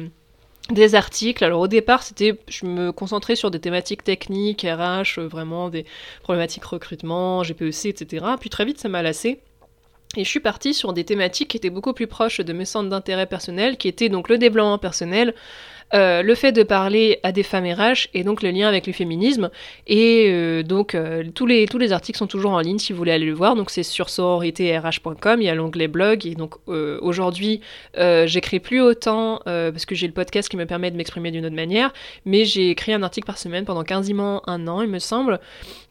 des articles. Alors au départ, c'était, je me concentrais sur des thématiques techniques, RH, vraiment des problématiques recrutement, GPEC, etc. Puis très vite, ça m'a lassé. Et je suis partie sur des thématiques qui étaient beaucoup plus proches de mes centres d'intérêt personnel, qui étaient donc le développement personnel, euh, le fait de parler à des femmes RH et donc le lien avec le féminisme. Et euh, donc euh, tous, les, articles sont toujours en ligne si vous voulez aller le voir. Donc c'est sur sororitéRH.com, il y a l'onglet blog. Et donc aujourd'hui, j'écris plus autant parce que j'ai le podcast qui me permet de m'exprimer d'une autre manière. Mais j'ai écrit un article par semaine pendant quasiment un an, il me semble.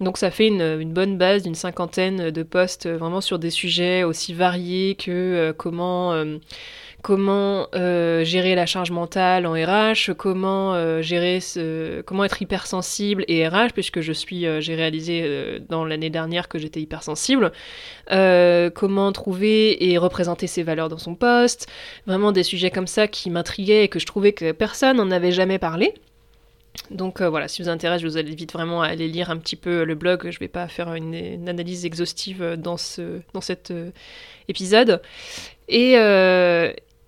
Donc ça fait une, une bonne base d'une cinquantaine de posts vraiment sur des sujets aussi variés que comment comment euh, gérer la charge mentale en RH, comment euh, gérer ce, comment être hypersensible et RH, puisque je suis, euh, j'ai réalisé dans l'année dernière que j'étais hypersensible, comment trouver et représenter ses valeurs dans son poste, vraiment des sujets comme ça qui m'intriguaient et que je trouvais que personne n'en avait jamais parlé. Donc voilà, si vous intéresse, je vous invite vraiment à aller lire un petit peu le blog. Je ne vais pas faire une, analyse exhaustive dans, ce, dans cet épisode. Et,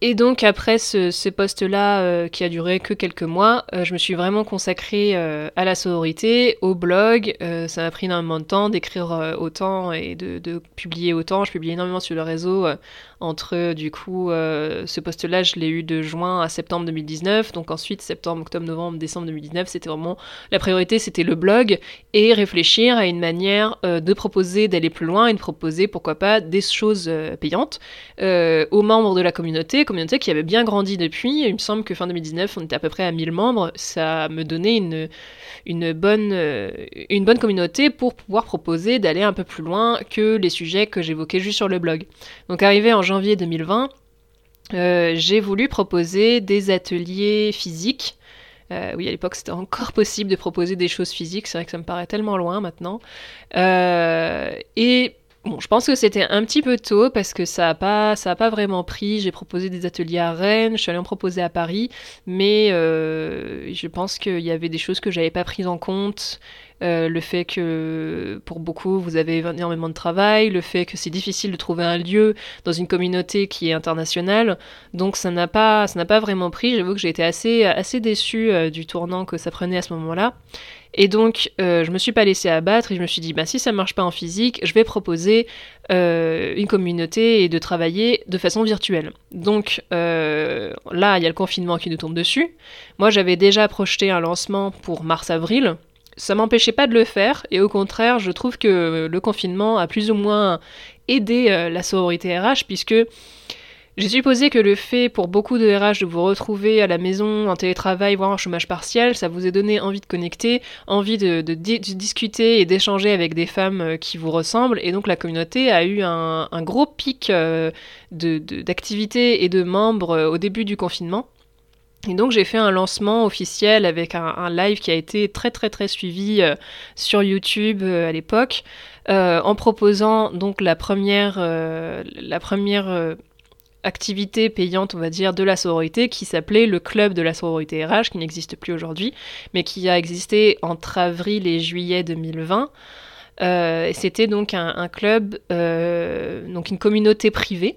et donc après ce, poste-là, euh, qui a duré que quelques mois, euh, je me suis vraiment consacrée euh, à la sororité, au blog. ça m'a pris énormément de temps d'écrire autant et de, de, publier autant. Je publie énormément sur le réseau entre, du coup, euh, ce poste-là, je l'ai eu de juin à septembre 2019. Donc ensuite, septembre, octobre, novembre, décembre 2019, c'était vraiment la priorité, c'était le blog et réfléchir à une manière euh, de proposer d'aller plus loin et de proposer, pourquoi pas, des choses euh, payantes aux membres de la communauté, communauté qui avait bien grandi depuis. Il me semble que fin 2019, on était à peu près à 1000 membres. Ça me donnait une, une, bonne, une bonne communauté pour pouvoir proposer d'aller un peu plus loin que les sujets que j'évoquais juste sur le blog. Donc arrivé en janvier 2020, euh, j'ai voulu proposer des ateliers physiques. Euh, oui, à l'époque, c'était encore possible de proposer des choses physiques. C'est vrai que ça me paraît tellement loin maintenant. Euh, et Bon, je pense que c'était un petit peu tôt parce que ça n'a pas, pas vraiment pris. J'ai proposé des ateliers à Rennes, je suis allée en proposer à Paris, mais je pense qu'il y avait des choses que j'avais pas prises en compte. Euh, le fait que pour beaucoup vous avez énormément de travail, le fait que c'est difficile de trouver un lieu dans une communauté qui est internationale. Donc ça n'a pas, vraiment pris. J'avoue que j'ai été assez, assez euh, du tournant que ça prenait à ce moment-là. Et donc, euh, je me suis pas laissée abattre et je me suis dit, bah, si ça marche pas en physique, je vais proposer une communauté et de travailler de façon virtuelle. Donc là, il y a le confinement qui nous tombe dessus. Moi, j'avais déjà projeté un lancement pour mars-avril ça m'empêchait pas de le faire, et au contraire, je trouve que le confinement a plus ou moins aidé euh, la sororité RH, puisque j'ai supposé que le fait pour beaucoup de RH de vous retrouver à la maison en télétravail, voire en chômage partiel, ça vous a donné envie de connecter, envie de, discuter et d'échanger avec des femmes euh, qui vous ressemblent. Et donc la communauté a eu un, gros pic euh, d'activité et de membres au début du confinement. Et donc j'ai fait un lancement officiel avec un, live qui a été très très très suivi euh, sur YouTube euh, à l'époque, euh, en proposant donc la première, la première activité payante, on va dire, de la sororité qui s'appelait le club de la sororité RH, qui n'existe plus aujourd'hui, mais qui a existé entre avril et juillet 2020. C'était donc un, un club, donc une communauté privée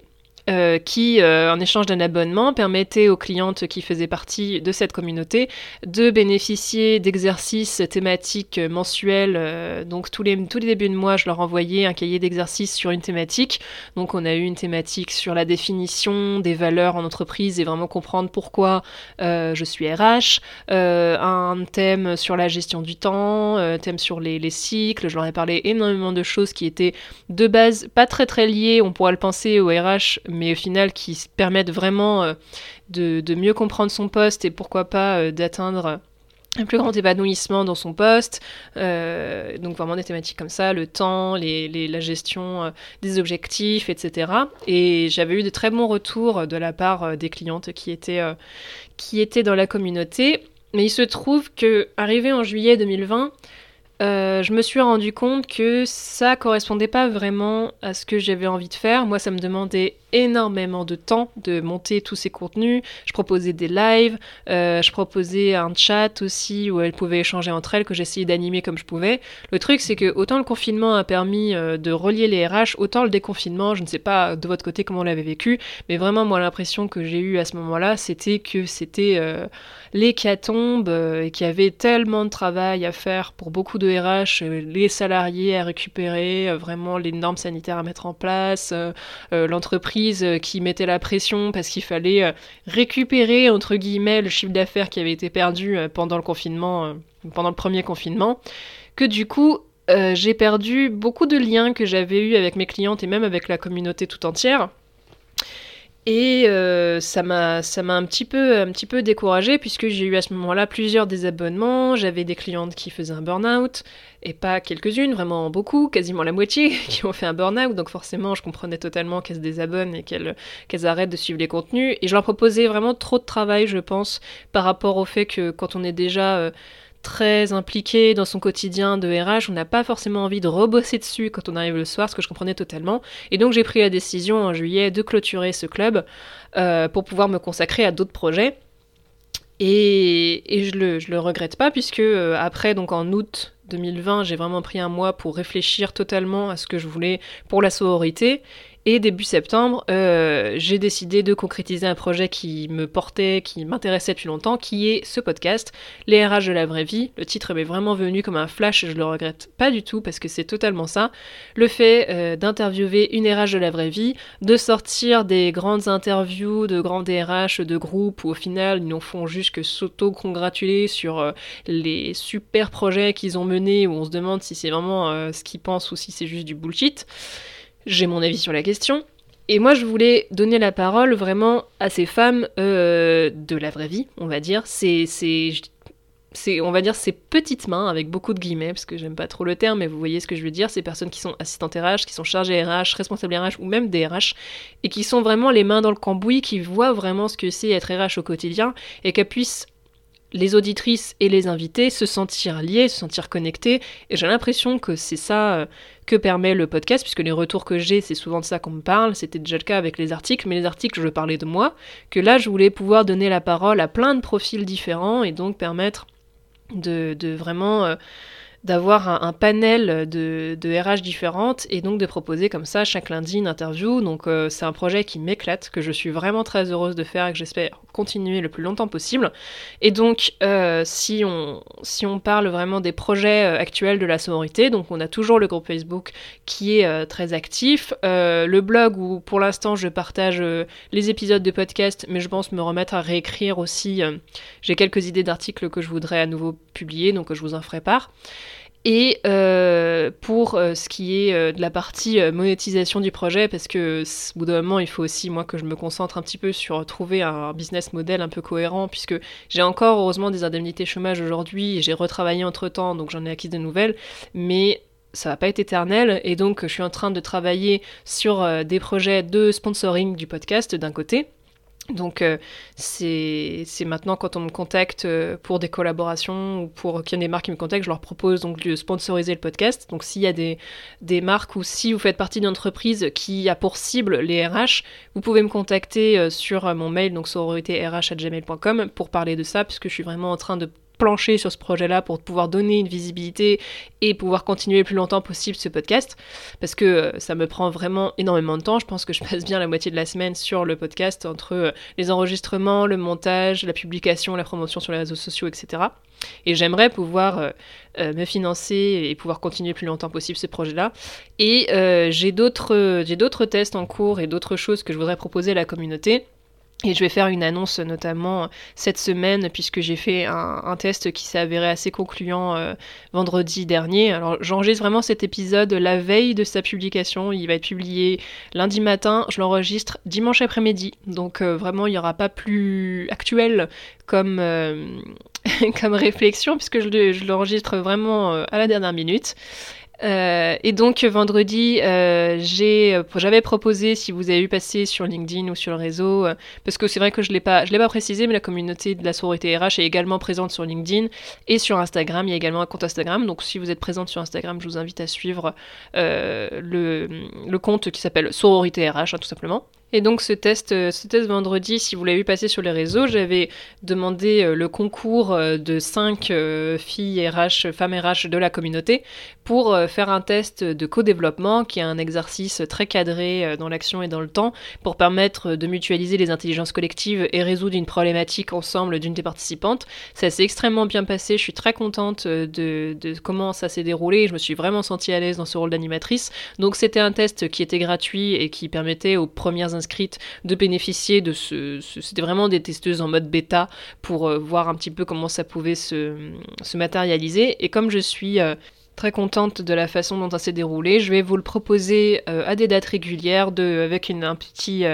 euh, qui, euh, en échange d'un abonnement, permettait aux clientes qui faisaient partie de cette communauté de bénéficier d'exercices thématiques mensuels. Euh, donc tous les, tous les débuts de mois, je leur envoyais un cahier d'exercices sur une thématique. Donc on a eu une thématique sur la définition des valeurs en entreprise et vraiment comprendre pourquoi je suis RH, un thème sur la gestion du temps, un thème sur les, les cycles. Je leur ai parlé énormément de choses qui étaient de base pas très très liées, on pourrait le penser au RH, mais au final qui permettent vraiment euh, de, mieux comprendre son poste et pourquoi pas euh, d'atteindre un plus grand épanouissement dans son poste, euh, donc vraiment des thématiques comme ça, le temps, la gestion des objectifs, etc. Et j'avais eu de très bons retours de la part des clientes qui étaient, qui étaient dans la communauté. Mais il se trouve que, arrivé en juillet 2020, euh, je me suis rendu compte que ça correspondait pas vraiment à ce que j'avais envie de faire. Moi, ça me demandait énormément de temps de monter tous ces contenus. Je proposais des lives, euh, je proposais un chat aussi où elles pouvaient échanger entre elles que j'essayais d'animer comme je pouvais. Le truc, c'est que autant le confinement a permis euh, de relier les RH, autant le déconfinement, je ne sais pas de votre côté comment on l'avait vécu, mais vraiment, moi, l'impression que j'ai eue à ce moment-là, c'était que c'était euh, l'hécatombe et qu'il y avait tellement de travail à faire pour beaucoup de RH, les salariés à récupérer, vraiment les normes sanitaires à mettre en place, l'entreprise qui mettait la pression parce qu'il fallait récupérer, entre guillemets, le chiffre d'affaires qui avait été perdu pendant le confinement, pendant le premier confinement, que du coup, euh, j'ai perdu beaucoup de liens que j'avais eus avec mes clientes et même avec la communauté tout entière. Et euh, ça m'a un petit peu un peu découragée puisque j'ai eu à ce moment-là plusieurs désabonnements, j'avais des clientes qui faisaient un burn-out et pas quelques-unes, vraiment beaucoup, quasiment la moitié qui ont fait un burn-out. Donc forcément je comprenais totalement qu'elles se désabonnent et qu'elles qu'elles arrêtent de suivre les contenus. Et je leur proposais vraiment trop de travail je pense par rapport au fait que quand on est déjà euh, très impliqué dans son quotidien de RH, on n'a pas forcément envie de rebosser dessus quand on arrive le soir, ce que je comprenais totalement. Et donc j'ai pris la décision en juillet de clôturer ce club euh, pour pouvoir me consacrer à d'autres projets. Et, je, le, le regrette pas puisque euh, après, donc en août 2020, j'ai vraiment pris un mois pour réfléchir totalement à ce que je voulais pour la sororité. Et début septembre, euh, j'ai décidé de concrétiser un projet qui me portait, qui m'intéressait depuis longtemps, qui est ce podcast, Les RH de la vraie vie. Le titre m'est vraiment venu comme un flash, je le regrette pas du tout parce que c'est totalement ça. Le fait euh, d'interviewer une RH de la vraie vie, de sortir des grandes interviews de grands DRH de groupes où au final ils n'en font juste que s'auto-congratuler sur euh, les super projets qu'ils ont menés où on se demande si c'est vraiment ce qu'ils pensent ou si c'est juste du bullshit. J'ai mon avis sur la question. Et moi, je voulais donner la parole vraiment à ces femmes euh, de la vraie vie, on va dire. C'est, c'est, on va dire, ces petites mains, avec beaucoup de guillemets, parce que j'aime pas trop le terme, mais vous voyez ce que je veux dire. Ces personnes qui sont assistantes RH, qui sont chargées RH, responsables RH ou même des RH, et qui sont vraiment les mains dans le cambouis, qui voient vraiment ce que c'est être RH au quotidien, et qu'elles puissent les auditrices et les invités se sentir liés, se sentir connectés. Et j'ai l'impression que c'est ça euh, que permet le podcast, puisque les retours que j'ai, c'est souvent de ça qu'on me parle. C'était déjà le cas avec les articles, mais les articles, je parlais de moi. Que là, je voulais pouvoir donner la parole à plein de profils différents et donc permettre de, vraiment. Euh, d'avoir un, panel de, RH différentes et donc de proposer comme ça chaque lundi une interview. Donc euh, c'est un projet qui m'éclate, que je suis vraiment très heureuse de faire et que j'espère continuer le plus longtemps possible. Et donc euh, si, on, si on parle vraiment des projets euh, actuels de la sororité, donc on a toujours le groupe Facebook qui est très actif, le blog où pour l'instant je partage les épisodes de podcast, mais je pense me remettre à réécrire aussi. J'ai quelques idées d'articles que je voudrais à nouveau publier, donc je vous en ferai part. Et euh, pour euh, ce qui est euh, de la partie monétisation du projet, parce que au bout d'un moment, il faut aussi moi que je me concentre un petit peu sur trouver un business model un peu cohérent, puisque j'ai encore heureusement des indemnités chômage aujourd'hui j'ai retravaillé entre temps, donc j'en ai acquis de nouvelles, mais ça va pas être éternel. Et donc je suis en train de travailler sur des projets de sponsoring du podcast d'un côté donc euh, c'est maintenant quand on me contacte euh, pour des collaborations ou pour qu'il y ait des marques qui me contactent, je leur propose donc de sponsoriser le podcast. Donc s'il y a des, des, marques ou si vous faites partie d'une entreprise qui a pour cible les RH, vous pouvez me contacter euh, sur mon mail donc sororitrh@gmail.com pour parler de ça puisque je suis vraiment en train de plancher sur ce projet-là pour pouvoir donner une visibilité et pouvoir continuer le plus longtemps possible ce podcast parce que euh, ça me prend vraiment énormément de temps. Je pense que je passe bien la moitié de la semaine sur le podcast entre euh, les enregistrements, le montage, la publication, la promotion sur les réseaux sociaux, etc. Et j'aimerais pouvoir euh, me financer et pouvoir continuer le plus longtemps possible ce projet-là. Et j'ai d'autres tests en cours et d'autres choses que je voudrais proposer à la communauté. Et je vais faire une annonce notamment cette semaine puisque j'ai fait un, test qui s'est avéré assez concluant euh, vendredi dernier. Alors j'enregistre vraiment cet épisode la veille de sa publication. Il va être publié lundi matin. Je l'enregistre dimanche après-midi. Donc euh, vraiment il n'y aura pas plus actuel comme, euh, comme réflexion puisque je l'enregistre vraiment à la dernière minute. Euh, et donc vendredi, euh, euh, j'avais proposé, si vous avez eu passer sur LinkedIn ou sur le réseau, parce que c'est vrai que je ne l'ai pas précisé, mais la communauté de la sororité RH est également présente sur LinkedIn et sur Instagram. Il y a également un compte Instagram. Donc si vous êtes présente sur Instagram, je vous invite à suivre le, le, compte qui s'appelle sororité RH, hein, tout simplement. Et donc ce test, euh, ce test vendredi, si vous l'avez vu passer sur les réseaux, j'avais demandé euh, le concours euh, de cinq filles RH, femmes RH de la communauté pour faire un test de co-développement qui est un exercice très cadré dans l'action et dans le temps pour permettre de mutualiser les intelligences collectives et résoudre une problématique ensemble d'une des participantes. Ça s'est extrêmement bien passé, je suis très contente de, de comment ça s'est déroulé, je me suis vraiment sentie à l'aise dans ce rôle d'animatrice. Donc c'était un test qui était gratuit et qui permettait aux premières de bénéficier de ce. C'était vraiment des testeuses en mode bêta pour euh, voir un petit peu comment ça pouvait se, matérialiser. Et comme je suis. Euh, très contente de la façon dont ça s'est déroulé. Je vais vous le proposer euh, à des dates régulières avec une, un petit,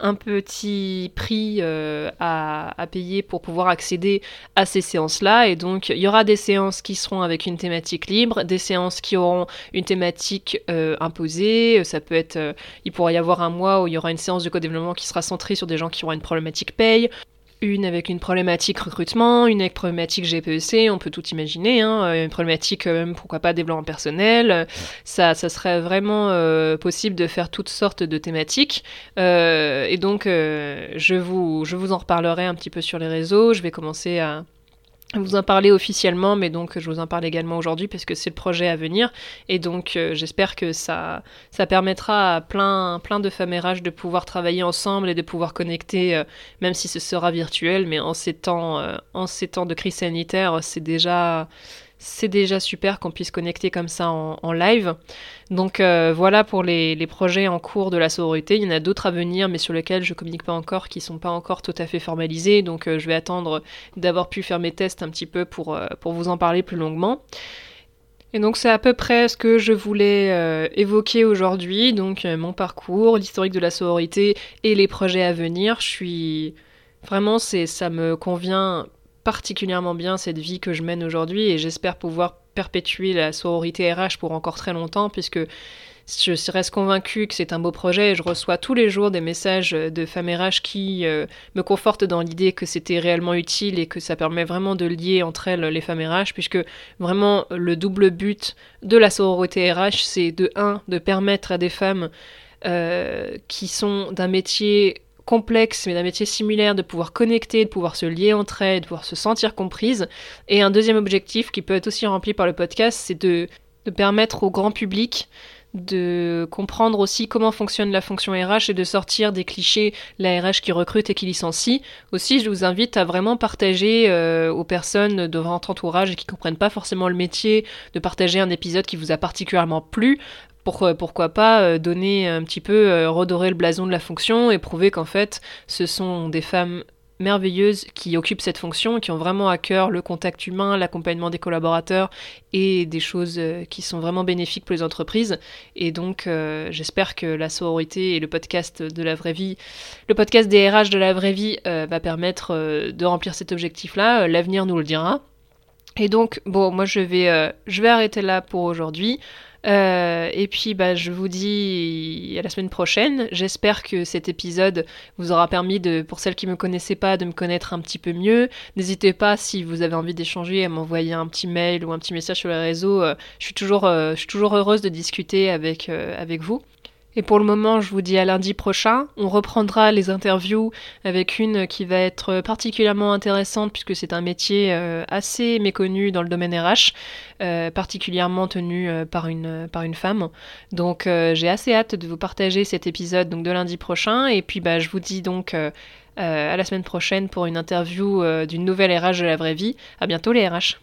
un petit prix euh, à, payer pour pouvoir accéder à ces séances-là. Et donc, il y aura des séances qui seront avec une thématique libre, des séances qui auront une thématique euh, imposée. Ça peut être, euh, il pourrait y avoir un mois où il y aura une séance de co-développement qui sera centrée sur des gens qui auront une problématique paye une avec une problématique recrutement, une avec problématique GPEC, on peut tout imaginer, hein, euh, une problématique euh, pourquoi pas développement personnel, ça, ça serait vraiment euh, possible de faire toutes sortes de thématiques. et donc je, vous, je vous en reparlerai un petit peu sur les réseaux, je vais commencer à, vous en parler officiellement, mais donc je vous en parle également aujourd'hui parce que c'est le projet à venir. Et donc euh, j'espère que ça, ça permettra à plein, plein de femmes de pouvoir travailler ensemble et de pouvoir connecter, euh, même si ce sera virtuel, mais en ces temps, euh, en ces temps de crise sanitaire, c'est déjà, c'est déjà super qu'on puisse connecter comme ça en, live. Donc euh, voilà pour les, projets en cours de la sororité. Il y en a d'autres à venir, mais sur lesquels je communique pas encore, qui sont pas encore tout à fait formalisés. Donc euh, je vais attendre d'avoir pu faire mes tests un petit peu pour, euh, pour vous en parler plus longuement. Et donc c'est à peu près ce que je voulais évoquer aujourd'hui. Donc mon parcours, l'historique de la sororité et les projets à venir. Je suis vraiment ça me convient particulièrement bien cette vie que je mène aujourd'hui et j'espère pouvoir perpétuer la sororité RH pour encore très longtemps puisque je reste convaincue que c'est un beau projet et je reçois tous les jours des messages de femmes RH qui euh, me confortent dans l'idée que c'était réellement utile et que ça permet vraiment de lier entre elles les femmes RH puisque vraiment le double but de la sororité RH c'est de 1 de permettre à des femmes euh, qui sont d'un métier complexe mais d'un métier similaire, de pouvoir connecter, de pouvoir se lier entre elles, de pouvoir se sentir comprise. Et un deuxième objectif qui peut être aussi rempli par le podcast, c'est de, permettre au grand public de comprendre aussi comment fonctionne la fonction RH et de sortir des clichés la RH qui recrute et qui licencie. Aussi, je vous invite à vraiment partager euh, aux personnes de votre entourage et qui comprennent pas forcément le métier, de partager un épisode qui vous a particulièrement plu pourquoi, pourquoi pas euh, donner un petit peu, euh, redorer le blason de la fonction et prouver qu'en fait, ce sont des femmes merveilleuses qui occupent cette fonction, qui ont vraiment à cœur le contact humain, l'accompagnement des collaborateurs et des choses euh, qui sont vraiment bénéfiques pour les entreprises. Et donc, j'espère que la sororité et le podcast de la vraie vie, le podcast des RH de la vraie vie va permettre de remplir cet objectif-là. L'avenir nous le dira. Et donc, bon, moi je vais, je vais arrêter là pour aujourd'hui. Euh, et puis, bah, je vous dis à la semaine prochaine. J'espère que cet épisode vous aura permis, de, pour celles qui ne me connaissaient pas, de me connaître un petit peu mieux. N'hésitez pas, si vous avez envie d'échanger, à m'envoyer un petit mail ou un petit message sur les réseaux. Euh, je, suis toujours, euh, je suis toujours heureuse de discuter avec, avec vous. Et pour le moment, je vous dis à lundi prochain. On reprendra les interviews avec une qui va être particulièrement intéressante puisque c'est un métier euh, assez méconnu dans le domaine RH, euh, particulièrement tenu euh, par, une, femme. Donc j'ai assez hâte de vous partager cet épisode donc, de lundi prochain. Et puis bah, je vous dis donc à la semaine prochaine pour une interview d'une nouvelle RH de la vraie vie. À bientôt les RH.